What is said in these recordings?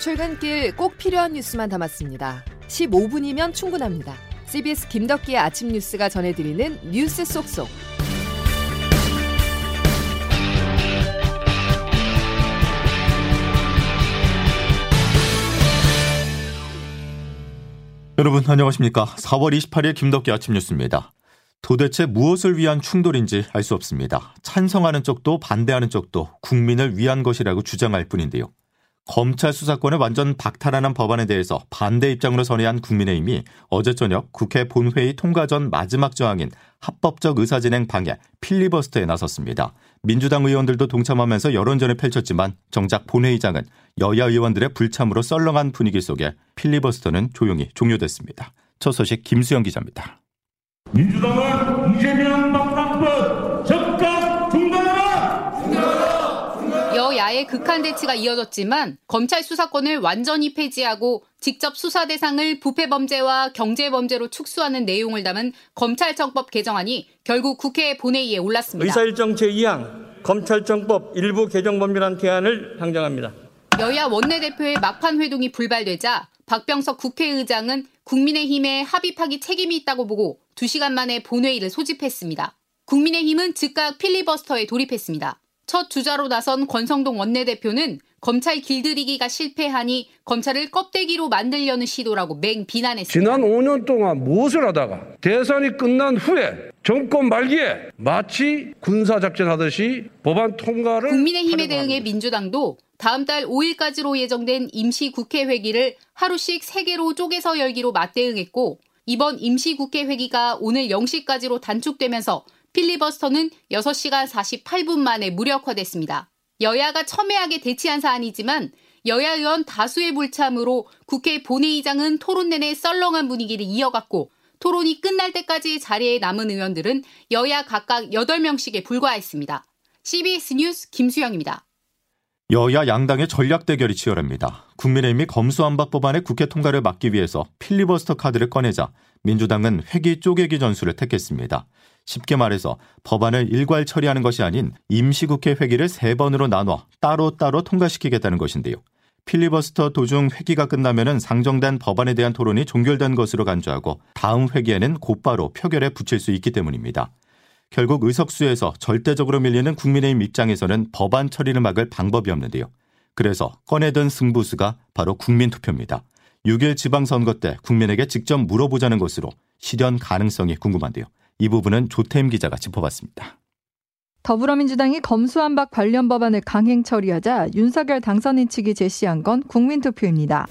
출근길 꼭 필요한 뉴스만 담았습니다. 15분이면 충분합니다. CBS 김덕기의 아침 뉴스가 전해드리는 뉴스 속속. 여러분 안녕하십니까? 4월 28일 김덕기 아침 뉴스입니다. 도대체 무엇을 위한 충돌인지 알 수 없습니다. 찬성하는 쪽도 반대하는 쪽도 국민을 위한 것이라고 주장할 뿐인데요. 검찰 수사권을 완전 박탈하는 법안에 대해서 반대 입장으로 선회한 국민의힘이 어제 저녁 국회 본회의 통과 전 마지막 저항인 합법적 의사진행 방해 필리버스터에 나섰습니다. 민주당 의원들도 동참하면서 여론전을 펼쳤지만 정작 본회의장은 여야 의원들의 불참으로 썰렁한 분위기 속에 필리버스터는 조용히 종료됐습니다. 첫 소식 김수영 기자입니다. 민주당은 이재명 박상법 적극 중단하라! 극한 대치가 이어졌지만 검찰 수사권을 완전히 폐지하고 직접 수사 대상을 부패 범죄와 경제 범죄로 축소하는 내용을 담은 검찰청법 개정안이 결국 국회 본회의에 올랐습니다. 의사일정 제2항 검찰청법 일부 개정 법률안提案을 상정합니다. 여야 원내대표의 막판 회동이 불발되자 박병석 국회의장은 국민의힘에 합의하기 책임이 있다고 보고 2시간 만에 본회의를 소집했습니다. 국민의힘은 즉각 필리버스터에 돌입했습니다. 첫 주자로 나선 권성동 원내대표는 검찰 길들이기가 실패하니 검찰을 껍데기로 만들려는 시도라고 맹 비난했습니다. 지난 5년 동안 무엇을 하다가 대선이 끝난 후에 정권 말기에 마치 군사작전 하듯이 법안 통과를 국민의힘에 대응해 민주당도 다음 달 5일까지로 예정된 임시국회 회기를 하루씩 3개로 쪼개서 열기로 맞대응했고 이번 임시국회 회기가 오늘 0시까지로 단축되면서 필리버스터는 6시간 48분 만에 무력화됐습니다. 여야가 첨예하게 대치한 사안이지만 여야 의원 다수의 불참으로 국회 본회의장은 토론 내내 썰렁한 분위기를 이어갔고 토론이 끝날 때까지 자리에 남은 의원들은 여야 각각 8명씩에 불과했습니다. CBS 뉴스 김수영입니다. 여야 양당의 전략 대결이 치열합니다. 국민의힘이 검수안박 법안의 국회 통과를 막기 위해서 필리버스터 카드를 꺼내자 민주당은 회기 쪼개기 전술을 택했습니다. 쉽게 말해서 법안을 일괄 처리하는 것이 아닌 임시국회 회기를 세 번으로 나눠 따로따로 통과시키겠다는 것인데요. 필리버스터 도중 회기가 끝나면 상정된 법안에 대한 토론이 종결된 것으로 간주하고 다음 회기에는 곧바로 표결에 붙일 수 있기 때문입니다. 결국 의석수에서 절대적으로 밀리는 국민의힘 입장에서는 법안 처리를 막을 방법이 없는데요. 그래서 꺼내든 승부수가 바로 국민투표입니다. 6일 지방선거 때 국민에게 직접 물어보자는 것으로 실현 가능성이 궁금한데요. 이 부분은 조태임 기자가 짚어봤습니다. 더불어민주당이 검수안박 관련 법안을 강행 처리하자 윤석열 당선인 측이 제시한 건 국민투표입니다.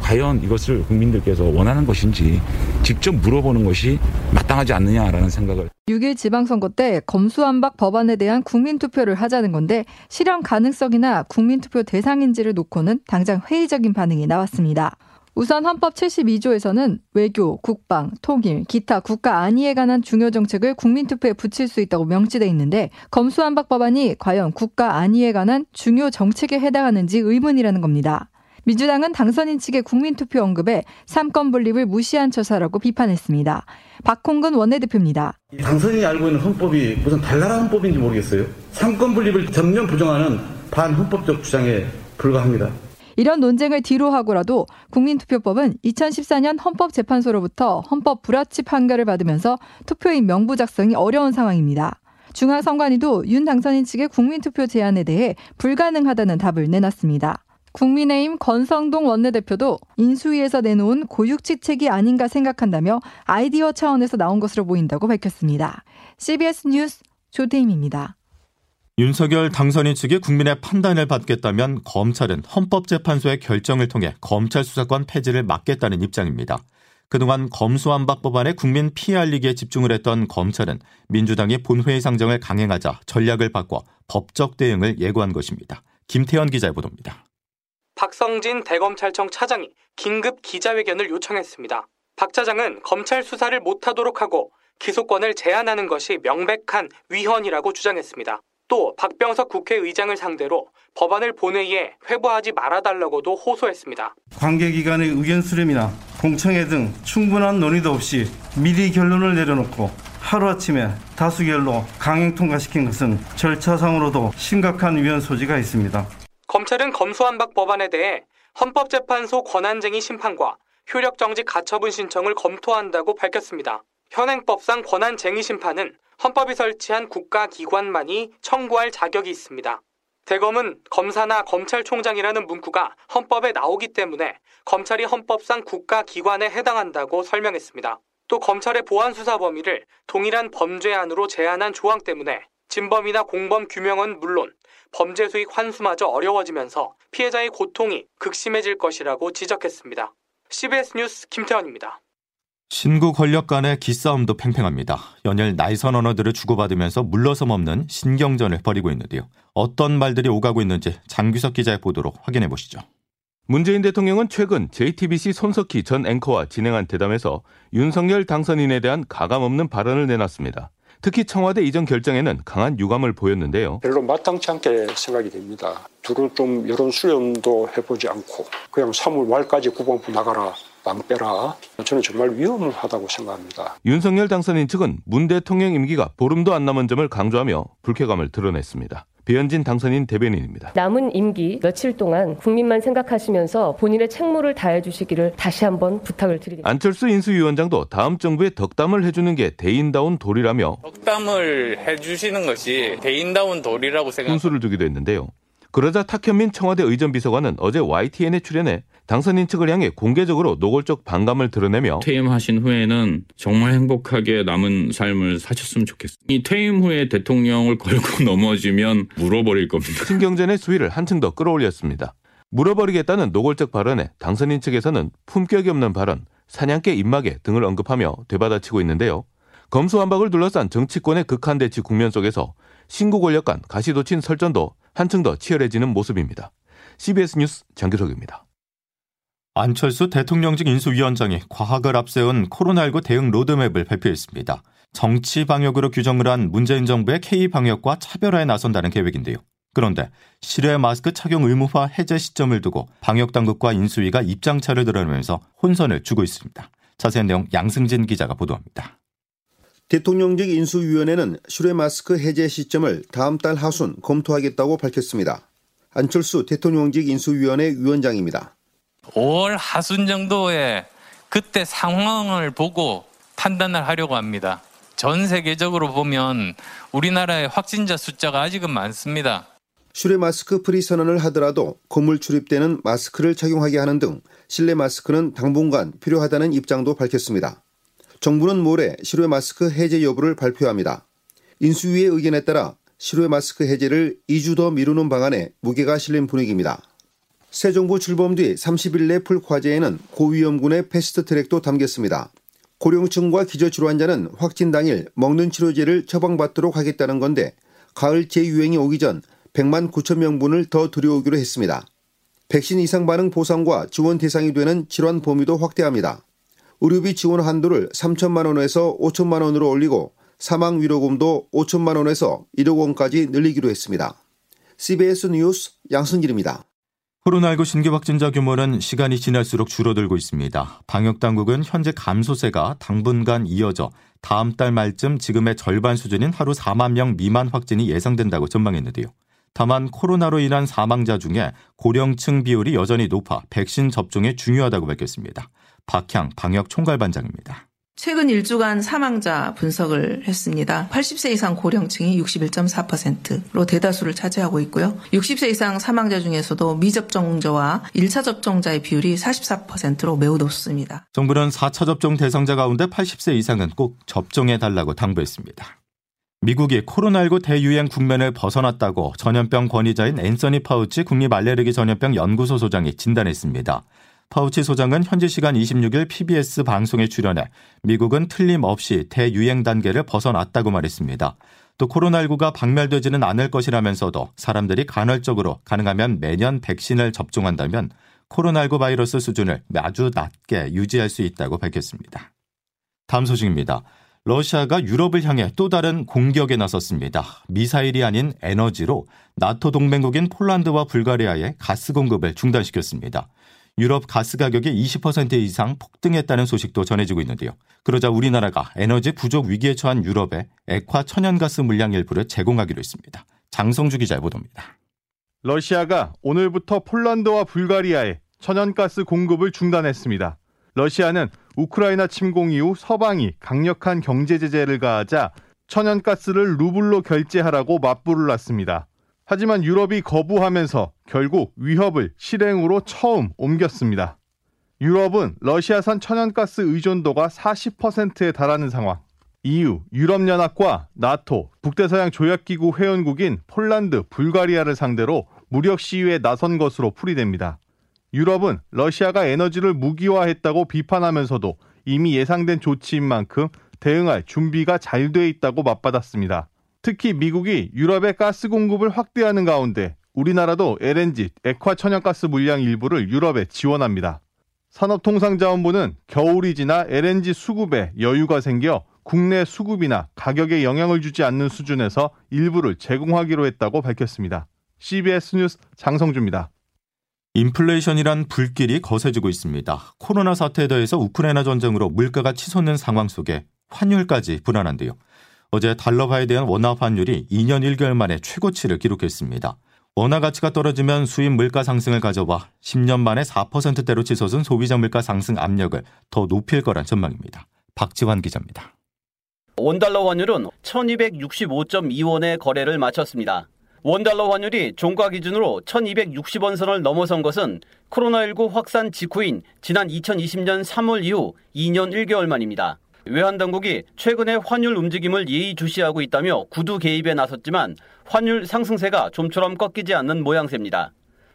과연 이것을 국민들께서 원하는 것인지 직접 물어보는 것이 마땅하지 않느냐라는 생각을 6일 지방선거 때 검수안박 법안에 대한 국민투표를 하자는 건데 실현 가능성이나 국민투표 대상인지를 놓고는 당장 회의적인 반응이 나왔습니다. 우선 헌법 72조에서는 외교, 국방, 통일, 기타 국가 안위에 관한 중요 정책을 국민투표에 붙일 수 있다고 명시돼 있는데 검수안박 법안이 과연 국가 안위에 관한 중요 정책에 해당하는지 의문이라는 겁니다. 민주당은 당선인 측의 국민투표 언급에 삼권 분립을 무시한 처사라고 비판했습니다. 박홍근 원내대표입니다. 당선인이 알고 있는 헌법이 무슨 달나라 헌법인지 모르겠어요. 삼권 분립을 전면 부정하는 반헌법적 주장에 불과합니다. 이런 논쟁을 뒤로 하고라도 국민투표법은 2014년 헌법재판소로부터 헌법 불합치 판결을 받으면서 투표인 명부 작성이 어려운 상황입니다. 중앙선관위도 윤 당선인 측의 국민투표 제안에 대해 불가능하다는 답을 내놨습니다. 국민의힘 권성동 원내대표도 인수위에서 내놓은 고육지책이 아닌가 생각한다며 아이디어 차원에서 나온 것으로 보인다고 밝혔습니다. CBS 뉴스 조태임입니다. 윤석열 당선인 측이 국민의 판단을 받겠다면 검찰은 헌법재판소의 결정을 통해 검찰 수사권 폐지를 막겠다는 입장입니다. 그동안 검수안박 법안에 국민 피해 알리기에 집중을 했던 검찰은 민주당이 본회의 상정을 강행하자 전략을 바꿔 법적 대응을 예고한 것입니다. 김태현 기자의 보도입니다. 박성진 대검찰청 차장이 긴급 기자회견을 요청했습니다. 박 차장은 검찰 수사를 못하도록 하고 기소권을 제한하는 것이 명백한 위헌이라고 주장했습니다. 또 박병석 국회의장을 상대로 법안을 본회의에 회부하지 말아달라고도 호소했습니다. 관계기관의 의견 수렴이나 공청회 등 충분한 논의도 없이 미리 결론을 내려놓고 하루아침에 다수결로 강행 통과시킨 것은 절차상으로도 심각한 위헌 소지가 있습니다. 검찰은 검수안박 법안에 대해 헌법재판소 권한쟁의 심판과 효력정지 가처분 신청을 검토한다고 밝혔습니다. 현행법상 권한쟁의 심판은 헌법이 설치한 국가기관만이 청구할 자격이 있습니다. 대검은 검사나 검찰총장이라는 문구가 헌법에 나오기 때문에 검찰이 헌법상 국가기관에 해당한다고 설명했습니다. 또 검찰의 보안 수사 범위를 동일한 범죄안으로 제한한 조항 때문에 진범이나 공범 규명은 물론 범죄 수익 환수마저 어려워지면서 피해자의 고통이 극심해질 것이라고 지적했습니다. CBS 뉴스 김태원입니다. 신구 권력 간의 기싸움도 팽팽합니다. 연일 날선 언어들을 주고받으면서 물러섬 없는 신경전을 벌이고 있는데요. 어떤 말들이 오가고 있는지 장규석 기자의 보도로 확인해 보시죠. 문재인 대통령은 최근 JTBC 손석희 전 앵커와 진행한 대담에서 윤석열 당선인에 대한 가감없는 발언을 내놨습니다. 특히 청와대 이전 결정에는 강한 유감을 보였는데요. 별로 마땅치 않게 생각이 됩니다. 둘을 좀 여론 수렴도 해보지 않고 그냥 3월 말까지 국방부 나가라 방 빼라. 저는 정말 위험하다고 생각합니다. 윤석열 당선인 측은 문 대통령 임기가 보름도 안 남은 점을 강조하며 불쾌감을 드러냈습니다. 배현진 당선인 대변인입니다. 남은 임기 며칠 동안 국민만 생각하시면서 본인의 책무를 다해 주시기를 다시 한번 부탁을 드립니다. 안철수 인수위원장도 다음 정부에 덕담을 해주는 게 대인다운 도리라며 덕담을 해주시는 것이 대인다운 도리라고 생각. 훈수를 두기도 했는데요. 그러자 탁현민 청와대 의전비서관은 어제 YTN에 출연해 당선인 측을 향해 공개적으로 노골적 반감을 드러내며 퇴임하신 후에는 정말 행복하게 남은 삶을 사셨으면 좋겠습니다. 이 퇴임 후에 대통령을 걸고 넘어지면 물어버릴 겁니다. 신경전의 수위를 한층 더 끌어올렸습니다. 물어버리겠다는 노골적 발언에 당선인 측에서는 품격이 없는 발언, 사냥개 입마개 등을 언급하며 되받아치고 있는데요. 검수완박을 둘러싼 정치권의 극한 대치 국면 속에서 신구 권력 간 가시도친 설전도 한층 더 치열해지는 모습입니다. CBS 뉴스 장규석입니다. 안철수 대통령직 인수위원장이 과학을 앞세운 코로나19 대응 로드맵을 발표했습니다. 정치 방역으로 규정을 한 문재인 정부의 K 방역과 차별화에 나선다는 계획인데요. 그런데 실외 마스크 착용 의무화 해제 시점을 두고 방역 당국과 인수위가 입장차를 드러내면서 혼선을 주고 있습니다. 자세한 내용 양승진 기자가 보도합니다. 대통령직 인수위원회는 실외 마스크 해제 시점을 다음 달 하순 검토하겠다고 밝혔습니다. 안철수 대통령직 인수위원회 위원장입니다. 5월 하순 정도에 그때 상황을 보고 판단을 하려고 합니다. 전 세계적으로 보면 우리나라의 확진자 숫자가 아직은 많습니다. 실외 마스크 free 선언을 하더라도 건물 출입 때는 마스크를 착용하게 하는 등 실내 마스크는 당분간 필요하다는 입장도 밝혔습니다. 정부는 모레 실외 마스크 해제 여부를 발표합니다. 인수위의 의견에 따라 실외 마스크 해제를 2주 더 미루는 방안에 무게가 실린 분위기입니다. 새 정부 출범 뒤 30일 내 풀 과제에는 고위험군의 fast track도 담겼습니다. 고령층과 기저질환 환자는 확진 당일 먹는 치료제를 처방받도록 하겠다는 건데 가을 재유행이 오기 전 100만 9천 명분을 더 들여오기로 했습니다. 백신 이상 반응 보상과 지원 대상이 되는 질환 범위도 확대합니다. 의료비 지원 한도를 3천만 원에서 5천만 원으로 올리고 사망 위로금도 5천만 원에서 1억 원까지 늘리기로 했습니다. CBS 뉴스 양승길입니다. 코로나19 신규 확진자 규모는 시간이 지날수록 줄어들고 있습니다. 방역 당국은 현재 감소세가 당분간 이어져 다음 달 말쯤 지금의 절반 수준인 하루 4만 명 미만 확진이 예상된다고 전망했는데요. 다만 코로나로 인한 사망자 중에 고령층 비율이 여전히 높아 백신 접종이 중요하다고 밝혔습니다. 박향 방역 총괄반장입니다. 최근 1주간 사망자 분석을 했습니다. 80세 이상 고령층이 61.4%로 대다수를 차지하고 있고요. 60세 이상 사망자 중에서도 미접종자와 1차 접종자의 비율이 44%로 매우 높습니다. 정부는 4차 접종 대상자 가운데 80세 이상은 꼭 접종해 달라고 당부했습니다. 미국이 코로나19 대유행 국면을 벗어났다고 전염병 권위자인 앤서니 파우치 국립 알레르기 전염병 연구소 소장이 진단했습니다. 파우치 소장은 현지 시간 26일 PBS 방송에 출연해 미국은 틀림없이 대유행 단계를 벗어났다고 말했습니다. 또 코로나19가 박멸되지는 않을 것이라면서도 사람들이 간헐적으로 가능하면 매년 백신을 접종한다면 코로나19 바이러스 수준을 아주 낮게 유지할 수 있다고 밝혔습니다. 다음 소식입니다. 러시아가 유럽을 향해 또 다른 공격에 나섰습니다. 미사일이 아닌 에너지로 나토 동맹국인 폴란드와 불가리아의 가스 공급을 중단시켰습니다. 유럽 가스 가격이 20% 이상 폭등했다는 소식도 전해지고 있는데요. 그러자 우리나라가 에너지 부족 위기에 처한 유럽에 액화 천연가스 물량 일부를 제공하기로 했습니다. 장성주 기자의 보도입니다. 러시아가 오늘부터 폴란드와 불가리아에 천연가스 공급을 중단했습니다. 러시아는 우크라이나 침공 이후 서방이 강력한 경제 제재를 가하자 천연가스를 루블로 결제하라고 맞불을 놨습니다. 하지만 유럽이 거부하면서 결국 위협을 실행으로 처음 옮겼습니다. 유럽은 러시아산 천연가스 의존도가 40%에 달하는 상황. EU, 유럽연합과 나토, 북대서양 조약기구 회원국인 폴란드, 불가리아를 상대로 무력 시위에 나선 것으로 풀이됩니다. 유럽은 러시아가 에너지를 무기화했다고 비판하면서도 이미 예상된 조치인 만큼 대응할 준비가 잘 돼 있다고 맞받았습니다. 특히 미국이 유럽의 가스 공급을 확대하는 가운데 우리나라도 LNG, 액화 천연가스 물량 일부를 유럽에 지원합니다. 산업통상자원부는 겨울이 지나 LNG 수급에 여유가 생겨 국내 수급이나 가격에 영향을 주지 않는 수준에서 일부를 제공하기로 했다고 밝혔습니다. CBS 뉴스 장성주입니다. 인플레이션이란 불길이 거세지고 있습니다. 코로나 사태에 더해서 우크라이나 전쟁으로 물가가 치솟는 상황 속에 환율까지 불안한데요. 어제 달러화에 대한 원화 환율이 2년 1개월 만에 최고치를 기록했습니다. 원화 가치가 떨어지면 수입 물가 상승을 가져와 10년 만에 4%대로 치솟은 소비자 물가 상승 압력을 더 높일 거란 전망입니다. 박지환 기자입니다. 원달러 환율은 1265.2원의 거래를 마쳤습니다. 원달러 환율이 종가 기준으로 1260원 선을 넘어선 것은 코로나19 확산 직후인 지난 2020년 3월 이후 2년 1개월 만입니다. 외환당국이 최근에 환율 움직임을 예의주시하고 있다며 구두 개입에 나섰지만 환율 상승세가 좀처럼 꺾이지 않는 모양새입니다.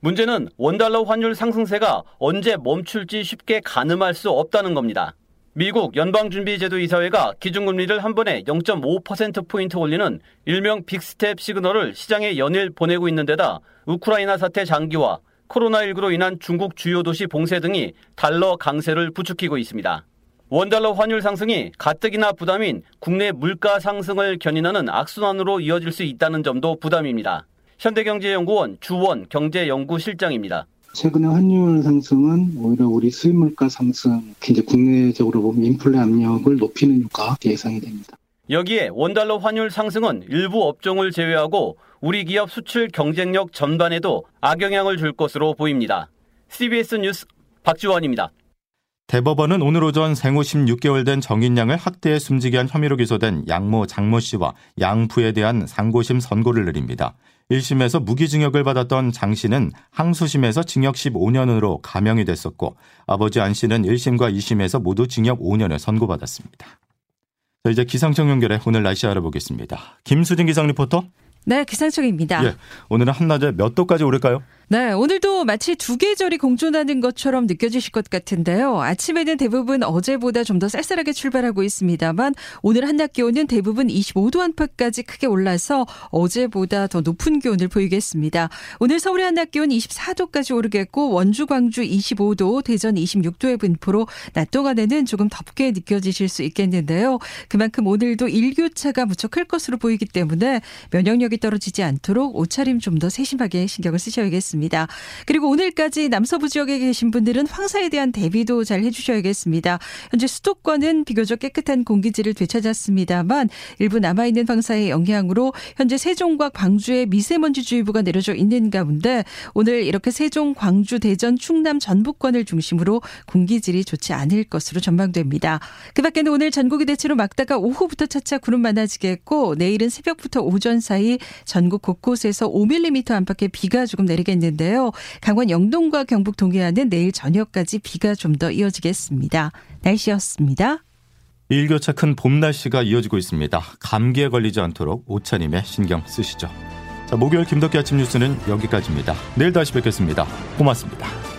문제는 원달러 환율 상승세가 언제 멈출지 쉽게 가늠할 수 없다는 겁니다. 미국 연방준비제도 이사회가 기준금리를 한 번에 0.5%포인트 올리는 일명 big step 시그널을 시장에 연일 보내고 있는 데다 우크라이나 사태 장기화 코로나19로 인한 중국 주요 도시 봉쇄 등이 달러 강세를 부추기고 있습니다. 원달러 환율 상승이 가뜩이나 부담인 국내 물가 상승을 견인하는 악순환으로 이어질 수 있다는 점도 부담입니다. 현대경제연구원 주원 경제연구실장입니다. 최근의 환율 상승은 오히려 우리 수입 물가 상승, 이제 국내적으로 보면 인플레 압력을 높이는 효과 예상이 됩니다. 여기에 원달러 환율 상승은 일부 업종을 제외하고 우리 기업 수출 경쟁력 전반에도 악영향을 줄 것으로 보입니다. CBS 뉴스 박지원입니다. 대법원은 오늘 오전 생후 16개월 된 정인양을 학대해 숨지게 한 혐의로 기소된 양모 장모 씨와 양부에 대한 상고심 선고를 내립니다. 1심에서 무기징역을 받았던 장 씨는 항소심에서 징역 15년으로 감형이 됐었고 아버지 안 씨는 1심과 2심에서 모두 징역 5년을 선고받았습니다. 자, 이제 기상청 연결해 오늘 날씨 알아보겠습니다. 김수진 기상 리포터. 네, 기상청입니다. 예, 오늘은 한낮에 몇 도까지 오를까요? 네, 오늘도 마치 두 계절이 공존하는 것처럼 느껴지실 것 같은데요. 아침에는 대부분 어제보다 좀 더 쌀쌀하게 출발하고 있습니다만 오늘 한낮 기온은 대부분 25도 안팎까지 크게 올라서 어제보다 더 높은 기온을 보이겠습니다. 오늘 서울의 한낮 기온 24도까지 오르겠고 원주, 광주 25도, 대전 26도의 분포로 낮 동안에는 조금 덥게 느껴지실 수 있겠는데요. 그만큼 오늘도 일교차가 무척 클 것으로 보이기 때문에 면역력이 떨어지지 않도록 옷차림 좀 더 세심하게 신경을 쓰셔야겠습니다. 있습니다. 그리고 오늘까지 남서부 지역에 계신 분들은 황사에 대한 대비도 잘 해주셔야겠습니다. 현재 수도권은 비교적 깨끗한 공기질을 되찾았습니다만 일부 남아있는 황사의 영향으로 현재 세종과 광주에 미세먼지주의보가 내려져 있는 가운데 오늘 이렇게 세종, 광주, 대전, 충남, 전북권을 중심으로 공기질이 좋지 않을 것으로 전망됩니다. 그 밖에는 오늘 전국이 대체로 막다가 오후부터 차차 구름 많아지겠고 내일은 새벽부터 오전 사이 전국 곳곳에서 5mm 안팎의 비가 조금 내리겠는데 있는데요. 강원 영동과 경북 동해안은 내일 저녁까지 비가 좀 더 이어지겠습니다. 날씨였습니다. 일교차 큰 봄 날씨가 이어지고 있습니다. 감기에 걸리지 않도록 옷차림에 신경 쓰시죠. 자, 목요일 김덕기 아침 뉴스는 여기까지입니다. 내일 다시 뵙겠습니다. 고맙습니다.